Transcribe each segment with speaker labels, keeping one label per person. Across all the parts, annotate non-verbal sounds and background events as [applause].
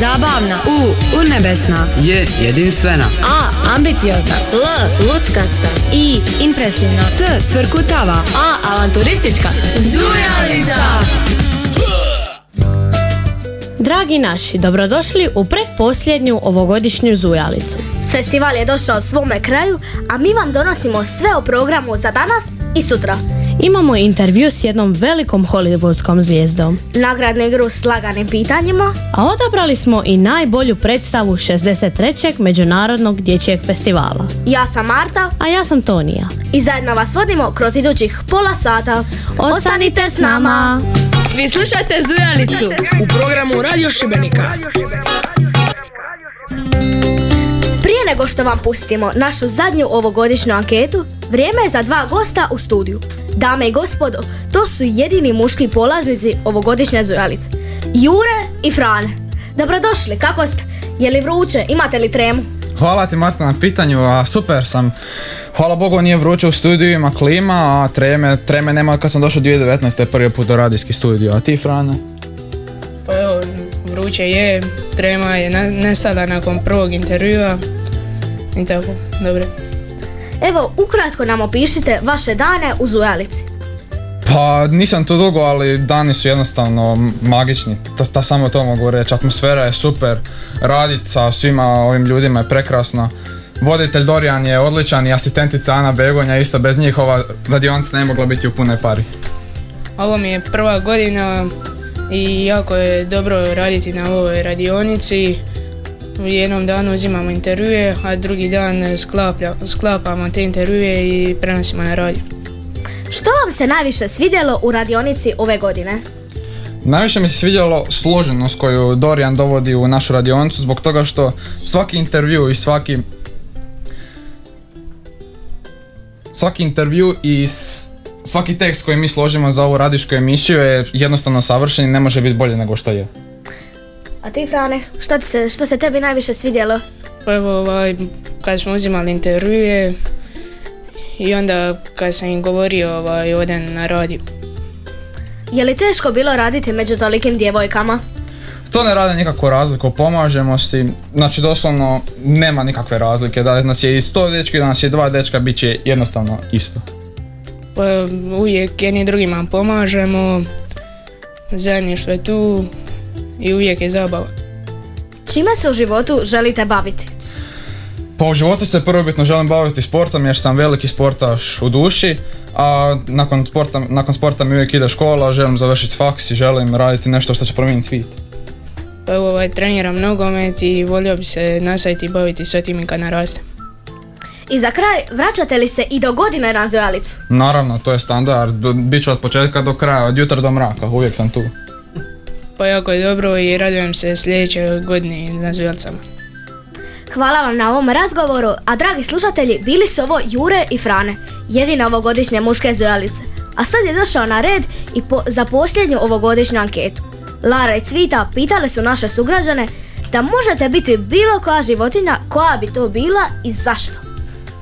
Speaker 1: Zabavna.
Speaker 2: U. Urnebesna.
Speaker 3: J. Jedinstvena.
Speaker 1: A. Ambiciozna. L. Luckasta. I. Impresivna.
Speaker 2: S. Cvrkutava.
Speaker 1: A. Avanturistička. Zujalica!
Speaker 4: Dragi naši, dobrodošli u predposljednju ovogodišnju zujalicu.
Speaker 5: Festival je došao svome kraju, a mi vam donosimo sve o programu za danas i sutra.
Speaker 4: Imamo intervju s jednom velikom hollywoodskom zvijezdom,
Speaker 5: Nagradnu igru s laganim pitanjima,
Speaker 4: a odabrali smo i najbolju predstavu 63. Međunarodnog dječjeg festivala.
Speaker 5: ja sam Marta
Speaker 4: A ja sam Tonija.
Speaker 5: i zajedno vas vodimo kroz idućih pola sata.
Speaker 4: Ostanite s nama!
Speaker 2: Vi slušate Zujalicu.
Speaker 6: u programu Radio Šibenika.
Speaker 5: Prije nego što vam pustimo našu zadnju ovogodišnju anketu, vrijeme je za dva gosta u studiju. Dame i gospodo, to su jedini muški polaznici ovogodišnje zujalice. Jure i Frane. Dobrodošli, kako ste? Je li vruće? Imate li tremu?
Speaker 7: Hvala ti Marta na pitanju, a super sam. Hvala Bogu nije vruće u studiju, ima klima, a treme, treme nema kad sam došao 2019. prvi put do radijski studio. A ti Frana?
Speaker 6: Pa evo, vruće je, trema je ne, ne sada nakon prvog intervjua i tako, dobro.
Speaker 5: Evo, ukratko nam opišite vaše dane u zujalici.
Speaker 7: Pa nisam tu dugo, ali dani su jednostavno magični. To, ta samo to mogu reći. Atmosfera je super, radit sa svima ovim ljudima je prekrasno. Voditelj Dorijan je odličan i asistentica Ana Begonja, isto bez njih ova radionica ne mogla biti u punoj pari.
Speaker 6: Ovo mi je prva godina i jako je dobro raditi na ovoj radionici. U jednom danu uzimamo intervjue, a drugi dan sklaplja- sklapamo te intervjue i prenosimo na radio.
Speaker 5: Što vam se najviše svidjelo u radionici ove godine?
Speaker 7: Najviše mi se svidjelo složenost koju Dorijan dovodi u našu radionicu zbog toga što svaki intervju i svaki svaki intervju i svaki tekst koji mi složimo za ovu radijsku emisiju je jednostavno savršen i ne može biti bolje nego što je.
Speaker 5: A ti, Frane, što, ti se, što se tebi najviše svidjelo?
Speaker 6: Pa evo ovaj, kad smo uzimali intervjue i onda kad sam im govorio ovaj, ovdje na radiju.
Speaker 5: Je li teško bilo raditi među tolikim djevojkama?
Speaker 7: To ne rade nikakvu razliku, pomažemo si, znači doslovno nema nikakve razlike, da nas je i 100 dečki, da nas je dva dečka, bit će jednostavno isto.
Speaker 6: Pa uvijek jedni drugima pomažemo, zajedništvo je tu i uvijek je zabava.
Speaker 5: Čime se u životu želite baviti?
Speaker 7: Pa u životu se prvobitno želim baviti sportom jer sam veliki sportaš u duši, a nakon sporta, nakon sporta mi uvijek ide škola, želim završiti faks i želim raditi nešto što će promijeniti svijet.
Speaker 6: Pa evo ovaj, treniram nogomet i volio bi se nastaviti baviti sa tim i kad narastem.
Speaker 5: I za kraj, vraćate li se i do godine na?
Speaker 7: Naravno, to je standard, bit ću od početka do kraja, od jutra do mraka, uvijek sam tu.
Speaker 6: Pa jako je dobro i radujem se sljedeće godine na Zvijalcama.
Speaker 5: Hvala vam na ovom razgovoru, a dragi slušatelji, bili su ovo Jure i Frane, jedine ovogodišnje muške zujalice. A sad je došao na red i po- za posljednju ovogodišnju anketu. Lara i Cvita pitale su naše sugrađane da možete biti bilo koja životinja, koja bi to bila i zašto.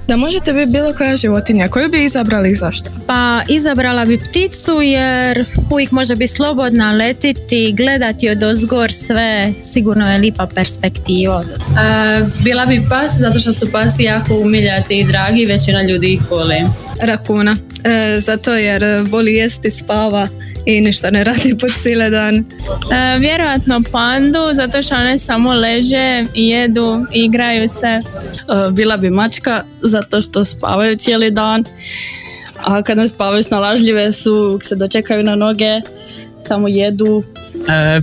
Speaker 8: Da možete biti bilo koja životinja, koju bi izabrali i zašto?
Speaker 9: Pa izabrala bi pticu jer uvijek može biti slobodna, letiti, gledati od ozgor sve, sigurno je lipa perspektiva.
Speaker 10: bila bi pas zato što su pasi jako umiljati i dragi, većina ljudi ih voli.
Speaker 8: Rakuna. E, zato jer e, voli jesti, spava i ništa ne radi po cijele dan.
Speaker 9: vjerojatno pandu zato što one samo leže i jedu i igraju se.
Speaker 8: E, bila bi mačka zato što spavaju cijeli dan. A kad ne spavaju snalažljive su, se dočekaju na noge, samo jedu.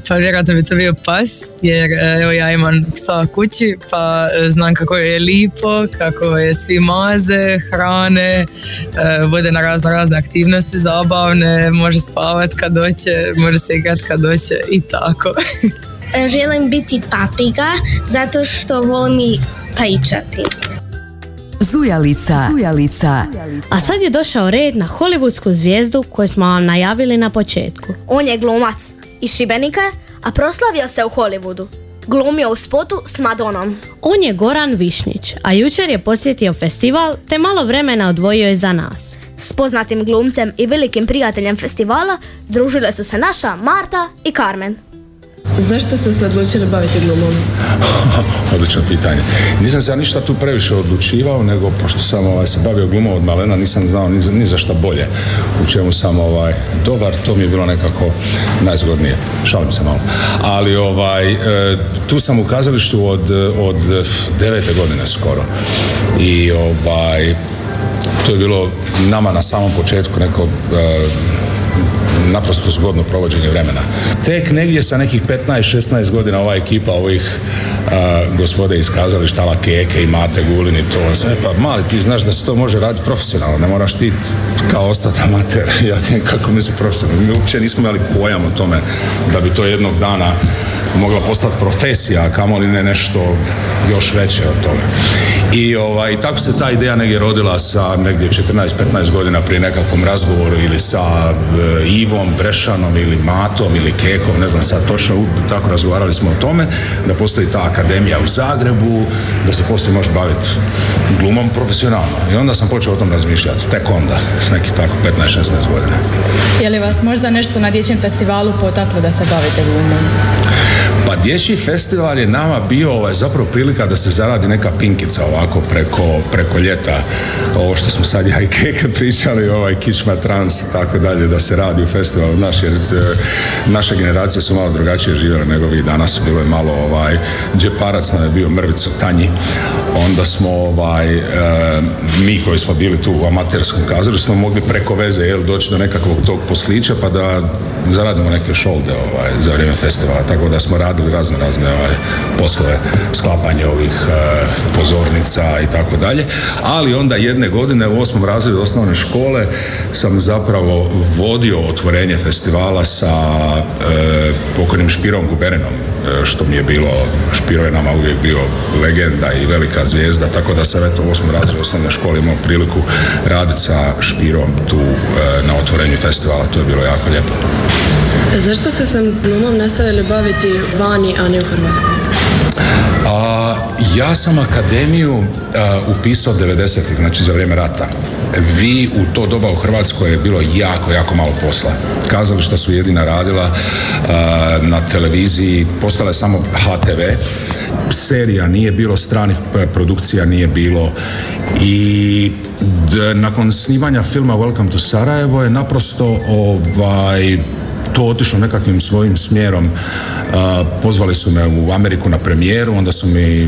Speaker 11: Pa vjerojatno bi to bio pas, jer e, evo ja imam psa kući, pa e, znam kako je lipo, kako je svi maze, hrane, e, vode na razne razne aktivnosti zabavne, može spavat kad doće, može se igrat kad doće i tako. [laughs]
Speaker 12: Želim biti papiga zato što volim i paičati.
Speaker 13: Zujalica. Zujalica.
Speaker 4: A sad je došao red na hollywoodsku zvijezdu koju smo vam najavili na početku.
Speaker 5: On je glumac iz Šibenika, a proslavio se u Hollywoodu. Glumio u spotu s Madonom.
Speaker 4: On je Goran Višnjić, a jučer je posjetio festival te malo vremena odvojio je za nas.
Speaker 5: S poznatim glumcem i velikim prijateljem festivala družile su se naša Marta i Carmen.
Speaker 10: Zašto ste se odlučili baviti glumom? [laughs]
Speaker 14: Odlično pitanje. Nisam se ja ništa tu previše odlučivao, nego pošto sam ovaj, se bavio glumom od malena, nisam znao ni, za- ni za šta bolje u čemu sam ovaj, dobar, to mi je bilo nekako najzgodnije. Šalim se malo. Ali ovaj, e, tu sam u kazalištu od, od devete godine skoro. I ovaj, to je bilo nama na samom početku neko e, naprosto zgodno provođenje vremena. Tek negdje sa nekih 15-16 godina ova ekipa ovih a, gospode iz kazališta ala Keke i Mate Gulin i to sve, pa mali ti znaš da se to može raditi profesionalno, ne moraš ti kao ostati amater, [laughs] ja, kako mi se profesionalno, mi uopće nismo imali pojam o tome da bi to jednog dana mogla postati profesija, a kamoli ne nešto još veće od toga. I ovaj, tako se ta ideja negdje rodila sa negdje 14-15 godina prije nekakvom razgovoru ili sa e, Ivom, Brešanom ili Matom ili Kekom, ne znam sad točno, tako razgovarali smo o tome, da postoji ta akademija u Zagrebu, da se poslije može baviti glumom profesionalno. I onda sam počeo o tom razmišljati, tek onda, s nekih tako 15-16 godina.
Speaker 15: Je li vas možda nešto na dječjem festivalu potaklo da se bavite glumom?
Speaker 14: Dječji festival je nama bio ovaj, zapravo prilika da se zaradi neka pinkica ovako preko, preko ljeta. Ovo što smo sad [laughs] ja i Keke pričali, ovaj kičma trans i tako dalje, da se radi u festivalu, znaš, jer e, naše generacije su malo drugačije živjele nego vi danas. Bilo je malo ovaj, džeparac nam je bio mrvicu tanji. Onda smo ovaj, e, mi koji smo bili tu u amaterskom kazalištu smo mogli preko veze jel, doći do nekakvog tog poslića pa da zaradimo neke šolde ovaj, za vrijeme festivala. Tako da smo radili razne razne ovaj, poslove, sklapanje ovih e, pozornica i tako dalje. Ali onda jedne godine u osmom razredu osnovne škole sam zapravo vodio otvorenje festivala sa e, pokojnim Špirom Guberenom, što mi je bilo, Špiro je nama uvijek bio legenda i velika zvijezda, tako da sam eto u osmom razredu osnovne škole imao priliku raditi sa Špirom tu e, na otvorenju festivala, to je bilo jako lijepo.
Speaker 10: Zašto ste se glumom nastavili baviti vani, a ne u Hrvatskoj?
Speaker 14: A, ja sam akademiju a, upisao 90-ih, znači za vrijeme rata. Vi u to doba u Hrvatskoj je bilo jako, jako malo posla. Kazališta su jedina radila na televiziji, postala je samo HTV. Serija nije bilo, stranih produkcija nije bilo i nakon snimanja filma Welcome to Sarajevo je naprosto ovaj, to otišlo nekakvim svojim smjerom. Pozvali su me u Ameriku na premijeru, onda su mi e,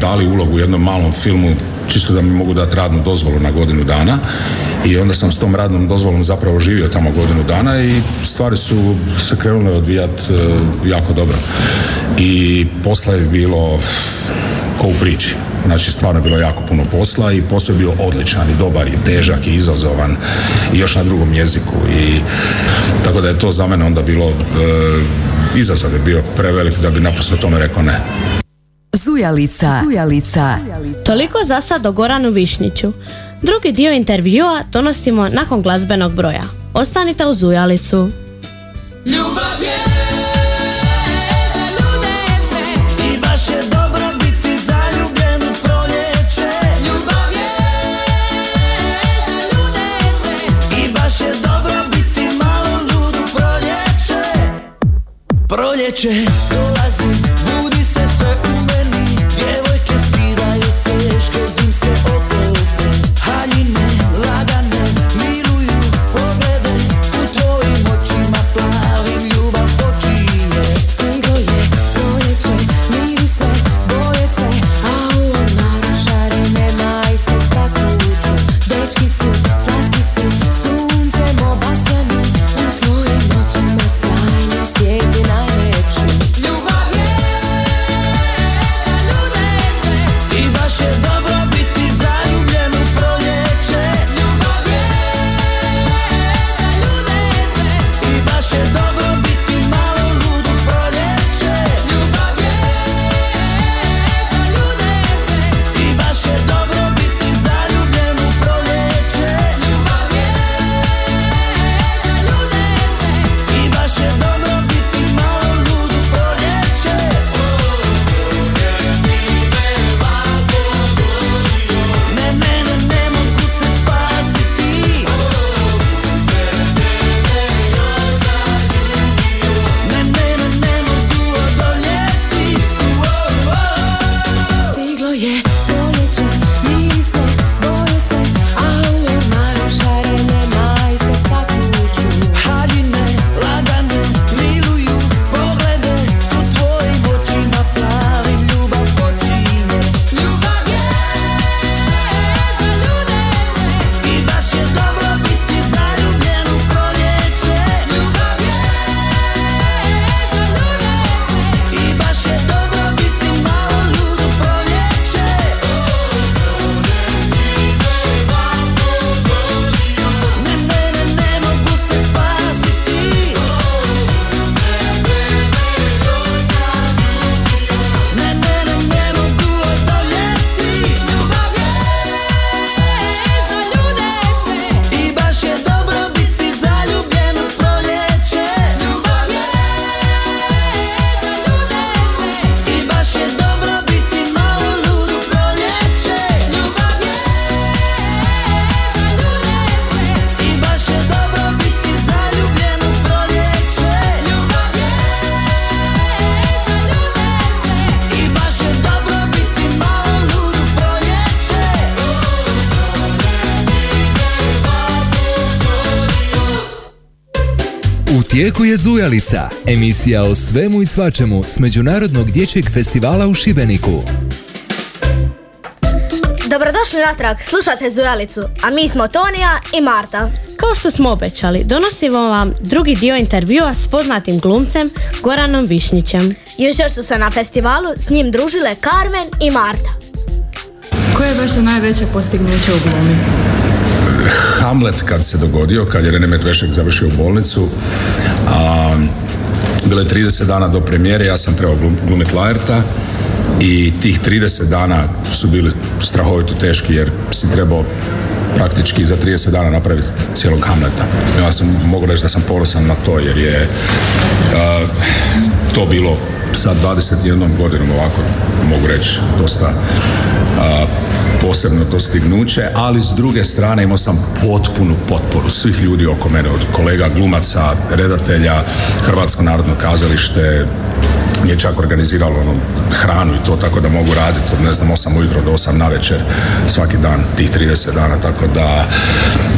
Speaker 14: dali ulogu u jednom malom filmu čisto da mi mogu dati radnu dozvolu na godinu dana i onda sam s tom radnom dozvolom zapravo živio tamo godinu dana i stvari su se krenule odvijati e, jako dobro. I posla je bilo ko u priči. Znači, stvarno je bilo jako puno posla i posao je bio odličan i dobar i težak i izazovan i još na drugom jeziku i tako da je to za mene onda bilo e, izazov je bio prevelik da bi naprosto tome rekao ne.
Speaker 13: Zujalica. Zujalica.
Speaker 4: Toliko za sad o Goranu Višnjiću. Drugi dio intervjua donosimo nakon glazbenog broja. Ostanite u Zujalicu.
Speaker 16: Ljubav je Proljeće
Speaker 17: tijeku je Zujalica, emisija o svemu i svačemu s Međunarodnog dječjeg festivala u Šibeniku.
Speaker 5: Dobrodošli natrag, slušate Zujalicu, a mi smo Tonija i Marta.
Speaker 4: Kao što smo obećali, donosimo vam drugi dio intervjua s poznatim glumcem Goranom Višnjićem.
Speaker 5: Jučer su se na festivalu s njim družile Carmen i Marta.
Speaker 15: Koje je vaše najveće postignuće u glumi?
Speaker 14: Hamlet kad se dogodio, kad je Rene Medvešek završio bolnicu, a, bilo je 30 dana do premijere, ja sam trebao glum- glumit Laerta i tih 30 dana su bili strahovito teški jer si trebao praktički za 30 dana napraviti cijelog Hamleta. Ja sam mogu reći da sam ponosan na to jer je to bilo sa 21 godinom ovako mogu reći dosta a, posebno dostignuće, ali s druge strane imao sam potpunu potporu svih ljudi oko mene, od kolega glumaca, redatelja, Hrvatsko narodno kazalište, je čak organiziralo ono, hranu i to tako da mogu raditi od ne znam 8 ujutro do 8 na večer svaki dan tih 30 dana tako da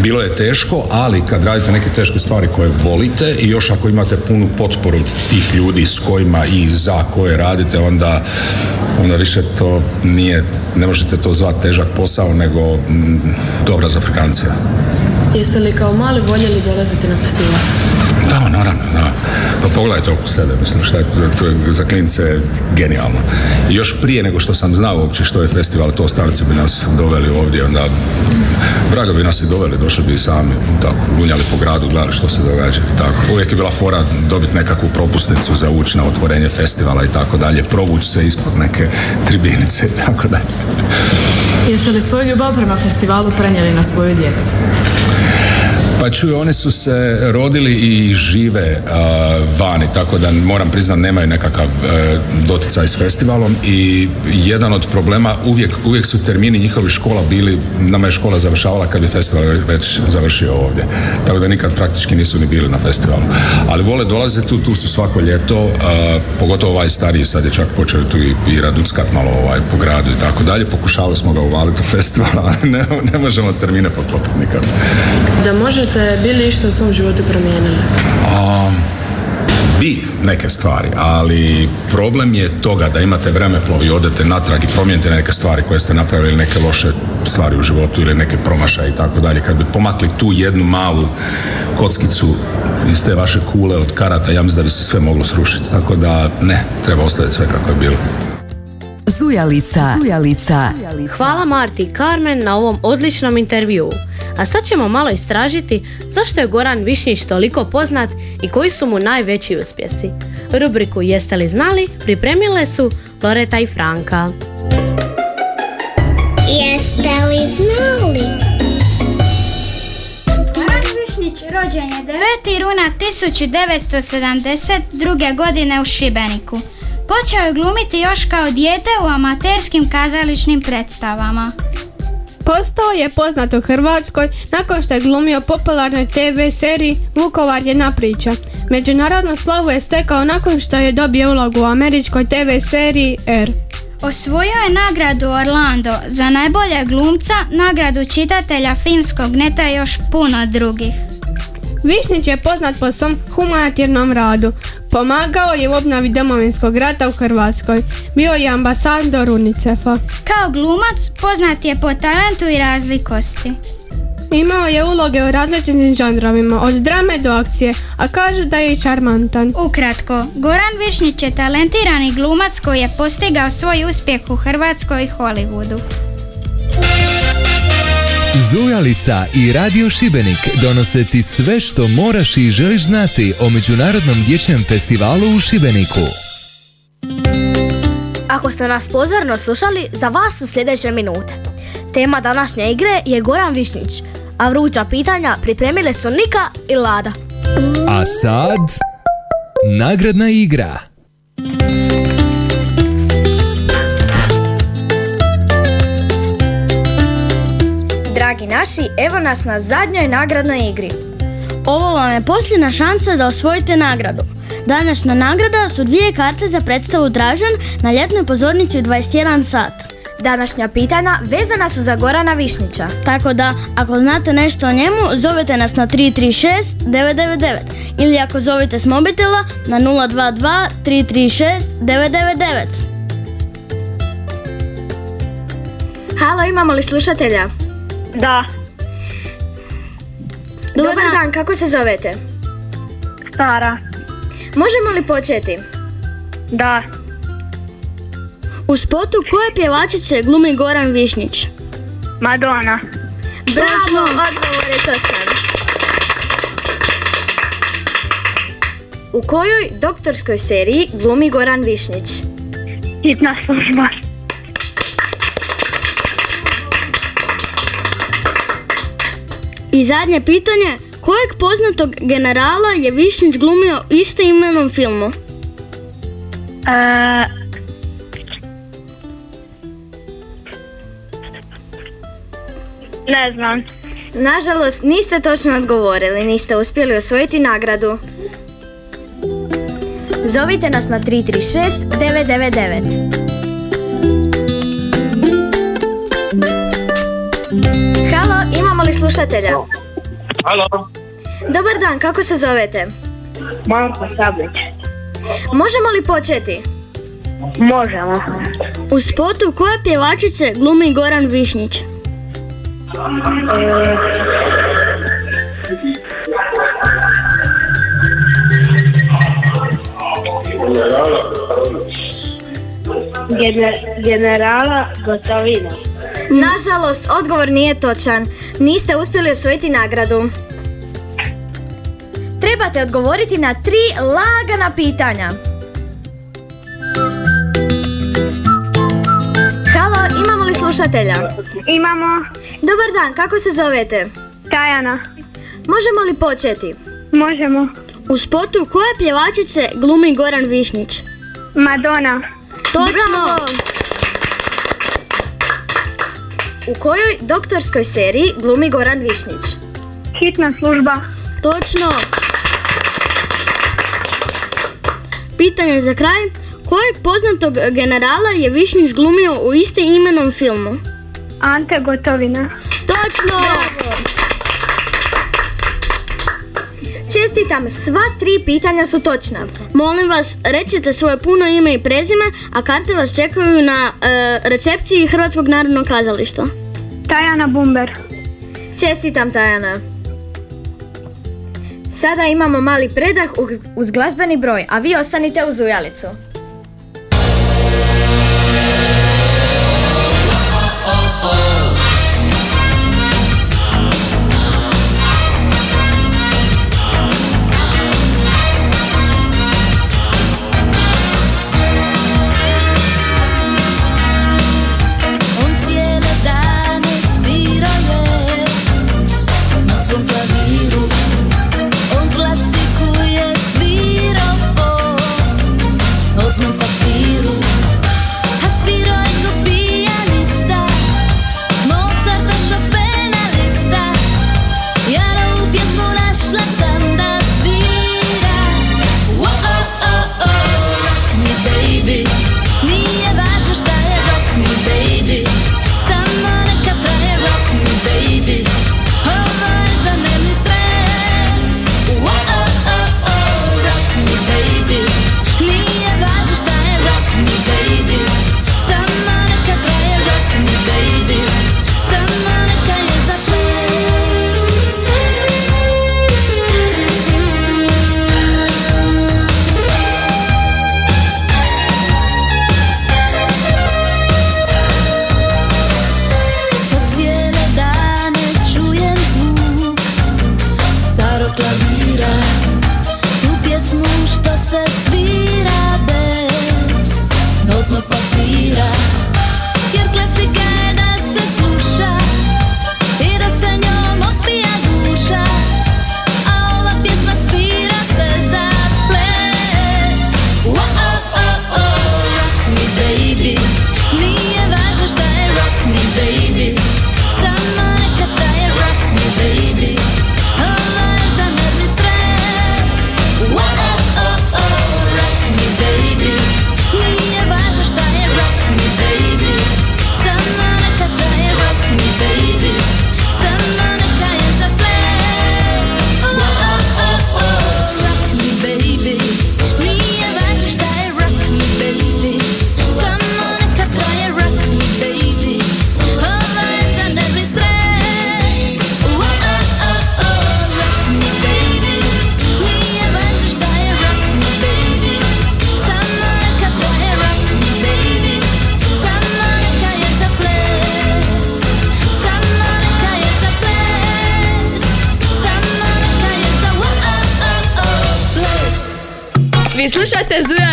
Speaker 14: bilo je teško ali kad radite neke teške stvari koje volite i još ako imate punu potporu tih ljudi s kojima i za koje radite onda onda više to nije ne možete to zvati težak posao nego mm, dobra za Afrikancija
Speaker 15: Jeste li kao mali voljeli dolaziti na festival?
Speaker 14: Da, naravno, da. Pa pogledajte oko sebe, mislim, šta je, to je za klince genijalno. Još prije nego što sam znao uopće što je festival, to starci bi nas doveli ovdje, onda braga bi nas i doveli, došli bi i sami, tako, gunjali po gradu, gledali što se događa, tako. Uvijek je bila fora dobiti nekakvu propusnicu za ući na otvorenje festivala i tako dalje, provući se ispod neke tribinice i tako dalje.
Speaker 15: Jeste li svoju ljubav prema festivalu prenijeli na svoju djecu?
Speaker 14: Pa čuj, one su se rodili i žive a, vani, tako da moram priznat nemaju nekakav e, doticaj s festivalom i jedan od problema, uvijek, uvijek su termini njihovih škola bili, nama je škola završavala kad bi festival već završio ovdje. Tako da nikad praktički nisu ni bili na festivalu. Ali vole dolaze tu, tu su svako ljeto, a, pogotovo ovaj stariji, sad je čak počeo tu i, i raduckat malo ovaj, po gradu i tako dalje. Pokušavali smo ga uvaliti u festival, [laughs] ali ne, ne možemo termine poklopiti nikad.
Speaker 15: Da možete, bili išta u svom životu promijenili?
Speaker 14: A, bi neke stvari, ali problem je toga da imate vremeplov i odete natrag i promijenite neke stvari koje ste napravili, neke loše stvari u životu ili neke promašaje i tako dalje. Kad bi pomakli tu jednu malu kockicu iz te vaše kule od karata, ja mislim da bi se sve moglo srušiti. Tako da ne, treba ostaviti sve kako je bilo.
Speaker 13: Zujalica. Zujalica.
Speaker 4: Hvala Marti i Carmen na ovom odličnom intervjuu. A sad ćemo malo istražiti zašto je Goran Višnjić toliko poznat i koji su mu najveći uspjesi. Rubriku Jeste li znali pripremile su Loreta i Franka.
Speaker 18: Jeste li znali? Goran Višnjić rođen je 9. runa 1972. godine u Šibeniku. Počeo je glumiti još kao dijete u amaterskim kazališnim predstavama.
Speaker 19: Postao je poznat u Hrvatskoj nakon što je glumio popularnoj TV seriji Vukovar jedna priča. Međunarodnu slavu je stekao nakon što je dobio ulogu u američkoj TV seriji R.
Speaker 18: Osvojio je nagradu Orlando za najbolje glumca, nagradu čitatelja filmskog neta i još puno drugih.
Speaker 19: Višnjić je poznat po svom humanitarnom radu. Pomagao je u obnovi domovinskog rata u Hrvatskoj. Bio je ambasador UNICEF-a.
Speaker 18: Kao glumac poznat je po talentu i razlikosti.
Speaker 19: Imao je uloge u različitim žanrovima, od drame do akcije, a kažu da je i čarmantan.
Speaker 18: Ukratko, Goran Višnjić je talentirani glumac koji je postigao svoj uspjeh u Hrvatskoj i Hollywoodu.
Speaker 17: Zujalica i Radio Šibenik donose ti sve što moraš i želiš znati o Međunarodnom dječjem festivalu u Šibeniku.
Speaker 5: Ako ste nas pozorno slušali, za vas su sljedeće minute. Tema današnje igre je Goran Višnjić, a vruća pitanja pripremile su Nika i Lada.
Speaker 17: A sad, nagradna igra.
Speaker 5: Naši, evo nas na zadnjoj nagradnoj igri. Ovo vam je posljedna šansa da osvojite nagradu. Današnja nagrada su dvije karte za predstavu Dražan na ljetnoj pozornici u 21 sat.
Speaker 8: Današnja pitanja vezana su za Gorana Višnića.
Speaker 20: Tako da, ako znate nešto o njemu, zovete nas na 336 999 ili ako zovete s mobitela na 022 336 999.
Speaker 8: Halo, imamo li slušatelja?
Speaker 2: Da.
Speaker 8: Dobar, dan. kako se zovete?
Speaker 2: Stara.
Speaker 8: Možemo li početi?
Speaker 2: Da.
Speaker 20: U spotu koje pjevačice glumi Goran Višnjić?
Speaker 2: Madonna.
Speaker 8: Bravo, odgovor je točan. U kojoj doktorskoj seriji glumi Goran Višnjić?
Speaker 2: Hitna služba.
Speaker 20: I zadnje pitanje, kojeg poznatog generala je Višnjić glumio u imenom filmu?
Speaker 2: E, ne znam.
Speaker 8: Nažalost, niste točno odgovorili, niste uspjeli osvojiti nagradu. Zovite nas na 336 999. li slušatelja?
Speaker 2: Halo.
Speaker 8: Dobar dan, kako se zovete?
Speaker 2: Marko Sablić.
Speaker 8: Možemo li početi?
Speaker 2: Možemo.
Speaker 20: U spotu koje pjevačice glumi Goran Višnjić?
Speaker 2: Gener- generala Gotovina.
Speaker 8: Nažalost, odgovor nije točan. Niste uspjeli osvojiti nagradu. Trebate odgovoriti na tri lagana pitanja. Halo, imamo li slušatelja?
Speaker 2: Imamo.
Speaker 8: Dobar dan, kako se zovete?
Speaker 2: Tajana.
Speaker 8: Možemo li početi?
Speaker 2: Možemo.
Speaker 20: U spotu koje pjevačice glumi Goran Višnjić?
Speaker 2: Madonna.
Speaker 20: Točno!
Speaker 8: U kojoj doktorskoj seriji glumi Goran Višnjić?
Speaker 2: Hitna služba.
Speaker 20: Točno! Pitanje za kraj. Kojeg poznatog generala je Višnjić glumio u iste imenom filmu?
Speaker 2: Ante Gotovina.
Speaker 20: Točno!
Speaker 8: Čestitam, sva tri pitanja su točna.
Speaker 20: Molim vas, recite svoje puno ime i prezime, a karte vas čekaju na e, recepciji Hrvatskog narodnog kazališta.
Speaker 2: Tajana Bumber.
Speaker 8: Čestitam Tajana. Sada imamo mali predah uz- glazbeni broj, a vi ostanite uz ujalicu.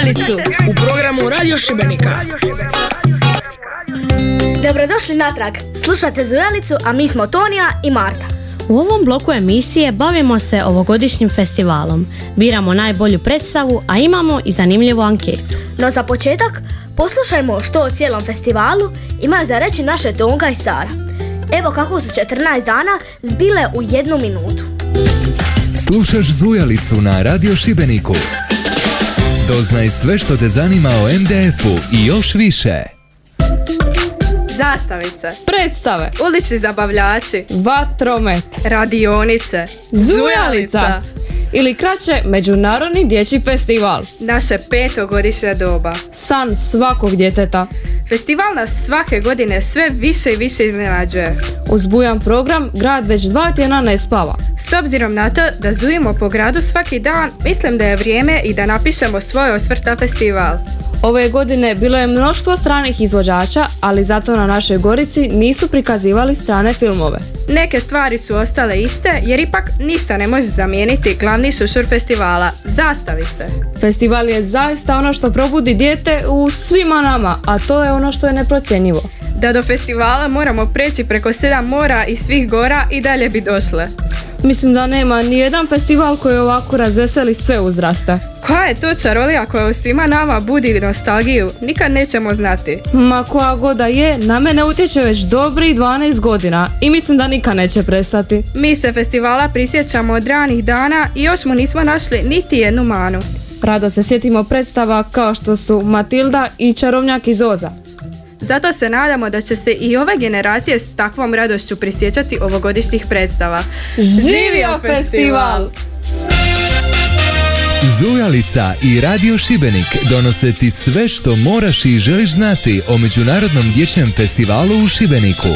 Speaker 1: Zujalicu.
Speaker 21: U programu Radio Šibenika.
Speaker 5: Dobrodošli natrag. Slušate Zujalicu, a mi smo Tonija i Marta.
Speaker 4: U ovom bloku emisije bavimo se ovogodišnjim festivalom. Biramo najbolju predstavu, a imamo i zanimljivu anketu.
Speaker 5: No za početak, poslušajmo što o cijelom festivalu imaju za reći naše Tonka i Sara. Evo kako su 14 dana zbile u jednu minutu.
Speaker 17: Slušaš Zujalicu na Radio Šibeniku. Doznaj sve što te zanima o MDF-u i još više.
Speaker 6: Zastavice, predstave, ulični zabavljači, vatromet, radionice,
Speaker 22: Zujalica. Ili kraće, Međunarodni dječji festival.
Speaker 6: naše petogodišnje doba.
Speaker 22: San svakog djeteta.
Speaker 6: Festival nas svake godine sve više i više iznenađuje.
Speaker 22: Uz bujan program, grad već dva tjedna ne spava.
Speaker 6: S obzirom na to da zujimo po gradu svaki dan, mislim da je vrijeme i da napišemo svoj osvrt na festival.
Speaker 22: Ove godine bilo je mnoštvo stranih izvođača, ali zato na našoj Gorici nisu prikazivali strane filmove.
Speaker 6: Neke stvari su ostale iste jer ipak ništa ne može zamijeniti glavni šušur festivala, zastavice.
Speaker 22: Festival je zaista ono što probudi dijete u svima nama, a to je ono što je neprocjenjivo.
Speaker 6: Da do festivala moramo preći preko sedam mora i svih gora i dalje bi došle.
Speaker 22: Mislim da nema ni jedan festival koji ovako razveseli sve uzraste.
Speaker 6: Koja je to čarolija koja u svima nama budi nostalgiju, nikad nećemo znati.
Speaker 22: Ma koja god da je, na mene utječe već dobri 12 godina i mislim da nikad neće prestati.
Speaker 6: Mi se festivala prisjećamo od ranih dana i još mu nismo našli niti jednu manu.
Speaker 22: Rado se sjetimo predstava kao što su Matilda i Čarovnjak iz Oza.
Speaker 6: Zato se nadamo da će se i ove generacije s takvom radošću prisjećati ovogodišnjih predstava.
Speaker 22: Živio festival!
Speaker 17: Zujalica i Radio Šibenik donose ti sve što moraš i želiš znati o Međunarodnom dječjem festivalu u Šibeniku.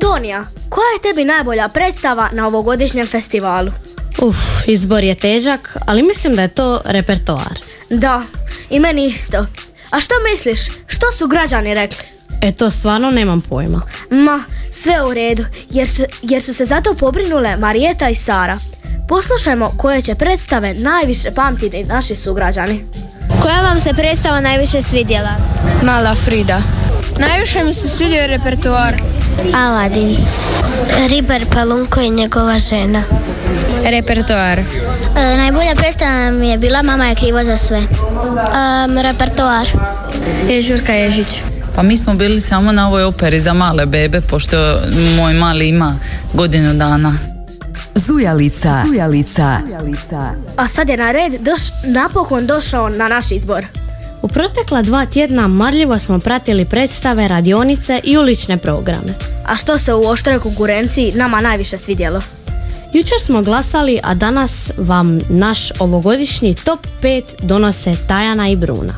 Speaker 5: Tonija, koja je tebi najbolja predstava na ovogodišnjem festivalu?
Speaker 4: Uf, izbor je težak, ali mislim da je to repertoar.
Speaker 5: Da, i meni isto. A što misliš, što su građani rekli?
Speaker 4: E to stvarno nemam pojma.
Speaker 5: Ma, sve u redu, jer su, jer su se zato pobrinule Marijeta i Sara. Poslušajmo koje će predstave najviše pamtiti naši sugrađani.
Speaker 23: Koja vam se predstava najviše svidjela?
Speaker 24: Mala Frida. Najviše mi se svidio repertoar.
Speaker 23: Aladin.
Speaker 25: Ribar Palunko i njegova žena.
Speaker 24: Repertoar.
Speaker 25: E, najbolja predstava mi je bila Mama je kriva za sve. repertoar.
Speaker 24: Ježurka Ježić.
Speaker 3: Pa mi smo bili samo na ovoj operi za male bebe, pošto moj mali ima godinu dana.
Speaker 13: Zujalica. Zujalica.
Speaker 5: A sad je na red doš, napokon došao na naš izbor.
Speaker 4: U protekla dva tjedna marljivo smo pratili predstave, radionice i ulične programe.
Speaker 5: A što se u oštroj konkurenciji nama najviše svidjelo?
Speaker 4: Jučer smo glasali, a danas vam naš ovogodišnji top 5 donose Tajana i Bruna.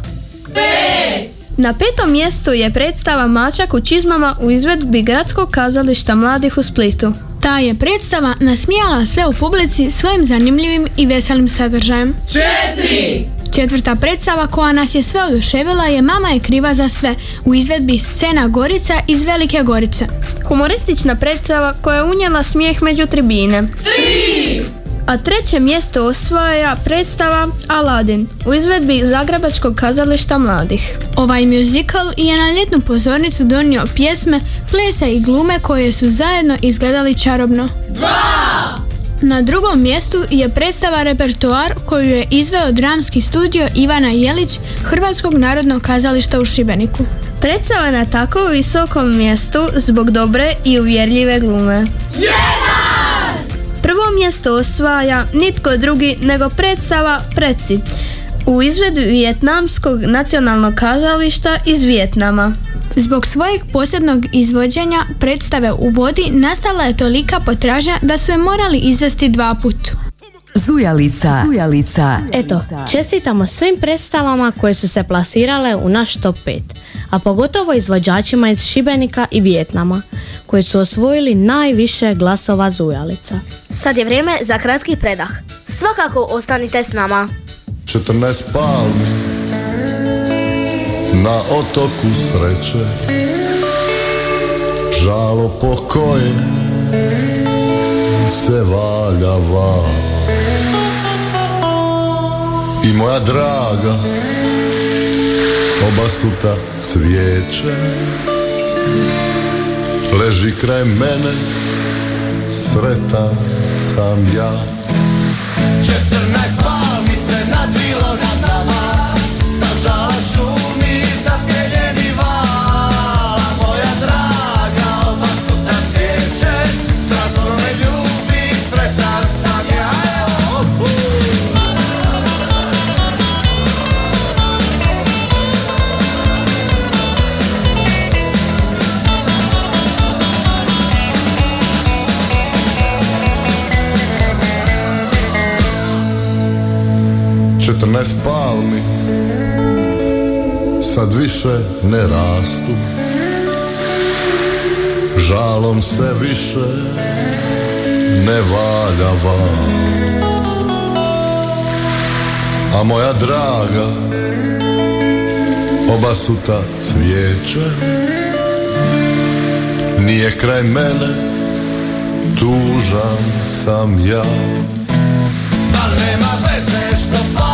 Speaker 26: Na petom mjestu je predstava Mačak u čizmama u izvedbi Gradskog kazališta mladih u Splitu.
Speaker 19: Ta je predstava nasmijala sve u publici svojim zanimljivim i veselim sadržajem.
Speaker 26: Četiri!
Speaker 19: Četvrta predstava koja nas je sve oduševila je Mama je kriva za sve u izvedbi scena Gorica iz Velike Gorice.
Speaker 26: Humoristična predstava koja je unijela smijeh među tribine. Tri! A treće mjesto osvaja predstava Aladin u izvedbi Zagrebačkog kazališta mladih.
Speaker 19: Ovaj musical je na ljetnu pozornicu donio pjesme, plesa i glume koje su zajedno izgledali čarobno. Na drugom mjestu je predstava repertoar koju je izveo dramski studio Ivana Jelić Hrvatskog narodnog kazališta u Šibeniku.
Speaker 26: Predstava na tako visokom mjestu zbog dobre i uvjerljive glume. Prvo mjesto osvaja nitko drugi nego predstava Preci u izvedbi Vijetnamskog nacionalnog kazališta iz Vijetnama.
Speaker 19: Zbog svojeg posebnog izvođenja predstave u vodi nastala je tolika potražnja da su je morali izvesti dva put.
Speaker 13: Zujalica. Zujalica.
Speaker 4: Eto, čestitamo svim predstavama koje su se plasirale u naš top 5, a pogotovo izvođačima iz Šibenika i Vijetnama, koji su osvojili najviše glasova Zujalica.
Speaker 5: Sad je vrijeme za kratki predah. Svakako ostanite s nama.
Speaker 27: 14 palmi na otoku sreće Žalo po koje se valja val I moja draga Obasuta cvijeće Leži kraj mene Sretan sam ja.
Speaker 28: Četrnaest
Speaker 27: Sad više ne rastu. Žalom se više ne valja van. A moja draga Obasuta cvijeće Nije kraj mene Tužan sam ja.
Speaker 28: Al nema veze što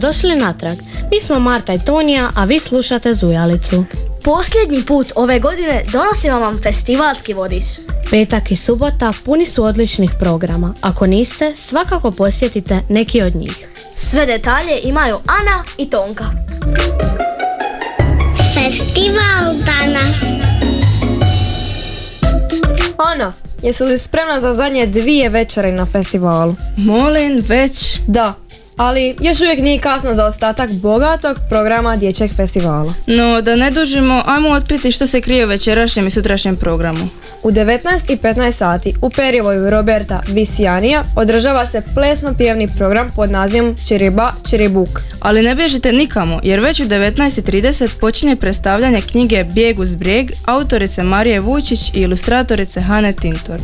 Speaker 4: Dobrodošli natrag. Mi smo Marta i Tonija, a vi slušate Zujalicu.
Speaker 5: Posljednji put ove godine donosimo vam festivalski vodič.
Speaker 4: Petak i subota puni su odličnih programa. Ako niste, svakako posjetite neki od njih.
Speaker 5: Sve detalje imaju Ana i Tonka.
Speaker 23: Festival danas.
Speaker 29: Ana, jesi li spremna za zadnje dvije večeri na festivalu?
Speaker 22: Molim, već.
Speaker 29: Da, ali još uvijek nije kasno za ostatak bogatog programa dječjeg festivala.
Speaker 22: No, da ne dužimo, ajmo otkriti što se krije u večerašnjem i sutrašnjem programu.
Speaker 29: U 19.15 sati u perivoju Roberta Visijanija održava se plesno-pjevni program pod nazivom Čiriba Čiribuk.
Speaker 22: Ali ne bježite nikamo, jer već u 19.30 počinje predstavljanje knjige Bijeg uz brijeg autorice Marije Vučić i ilustratorice Hane Tintor.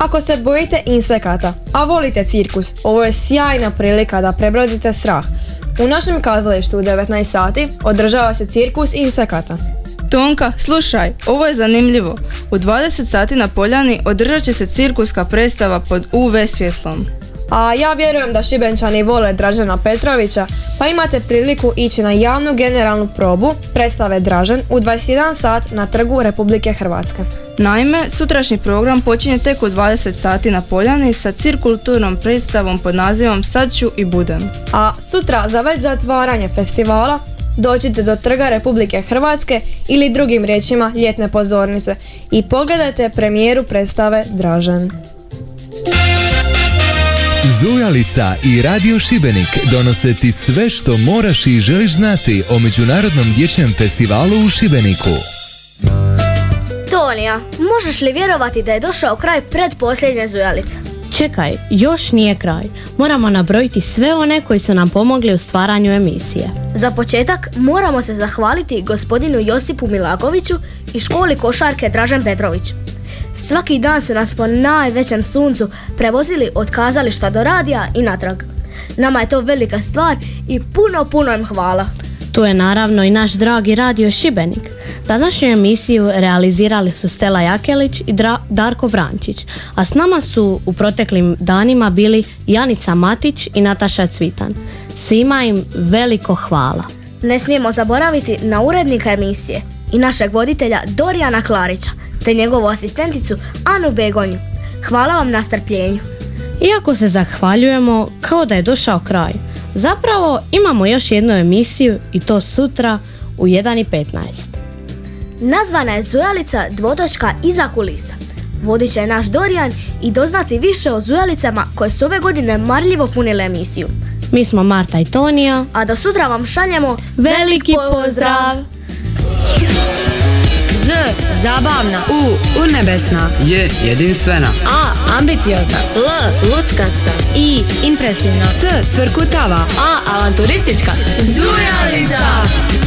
Speaker 29: Ako se bojite insekata, a volite cirkus, ovo je sjajna prilika da prebrodite strah. U našem kazalištu u 19 sati održava se cirkus insekata.
Speaker 22: Tonka, slušaj, ovo je zanimljivo. U 20 sati na Poljani održat će se cirkuska predstava pod UV svjetlom.
Speaker 29: A ja vjerujem da Šibenčani vole Dražena Petrovića, pa imate priliku ići na javnu generalnu probu predstave Dražen u 21 sat na trgu Republike Hrvatske.
Speaker 22: Naime, sutrašnji program počinje tek u 20 sati na Poljani sa cirkulturnom predstavom pod nazivom Sad ću i budem.
Speaker 29: A sutra za već zatvaranje festivala dođite do trga Republike Hrvatske ili drugim riječima ljetne pozornice i pogledajte premijeru predstave Dražen.
Speaker 17: Zujalica i Radio Šibenik donose ti sve što moraš i želiš znati o Međunarodnom dječjem festivalu u Šibeniku.
Speaker 5: Tonija, možeš li vjerovati da je došao kraj predposljednje zujalice?
Speaker 4: Čekaj, još nije kraj. Moramo nabrojiti sve one koji su nam pomogli u stvaranju emisije.
Speaker 5: Za početak moramo se zahvaliti gospodinu Josipu Milakoviću i školi košarke Dražen Petrović. Svaki dan su nas po najvećem suncu prevozili od kazališta do radija i natrag. Nama je to velika stvar i puno, puno im hvala.
Speaker 4: Tu je naravno i naš dragi radio Šibenik. Današnju emisiju realizirali su Stela Jakelić i Dra- Darko Vrančić, a s nama su u proteklim danima bili Janica Matić i Nataša Cvitan. Svima im veliko hvala.
Speaker 5: Ne smijemo zaboraviti na urednika emisije i našeg voditelja Dorijana Klarića, te njegovu asistenticu Anu Begonju. Hvala vam na strpljenju.
Speaker 4: Iako se zahvaljujemo kao da je došao kraj, zapravo imamo još jednu emisiju i to sutra u 1.15.
Speaker 5: Nazvana je Zujalica dvotočka iza kulisa. Vodit će je naš Dorijan i doznati više o Zujalicama koje su ove godine marljivo punile emisiju.
Speaker 4: Mi smo Marta i Tonija.
Speaker 5: A do sutra vam šaljemo
Speaker 4: Veliki pozdrav!
Speaker 1: Z. Zabavna. U. Urnebesna.
Speaker 30: J. Jedinstvena.
Speaker 1: A. Ambiciozna. L. Luckasta. I. Impresivna. S. Cvrkutava. A. Avanturistička. Zujalica!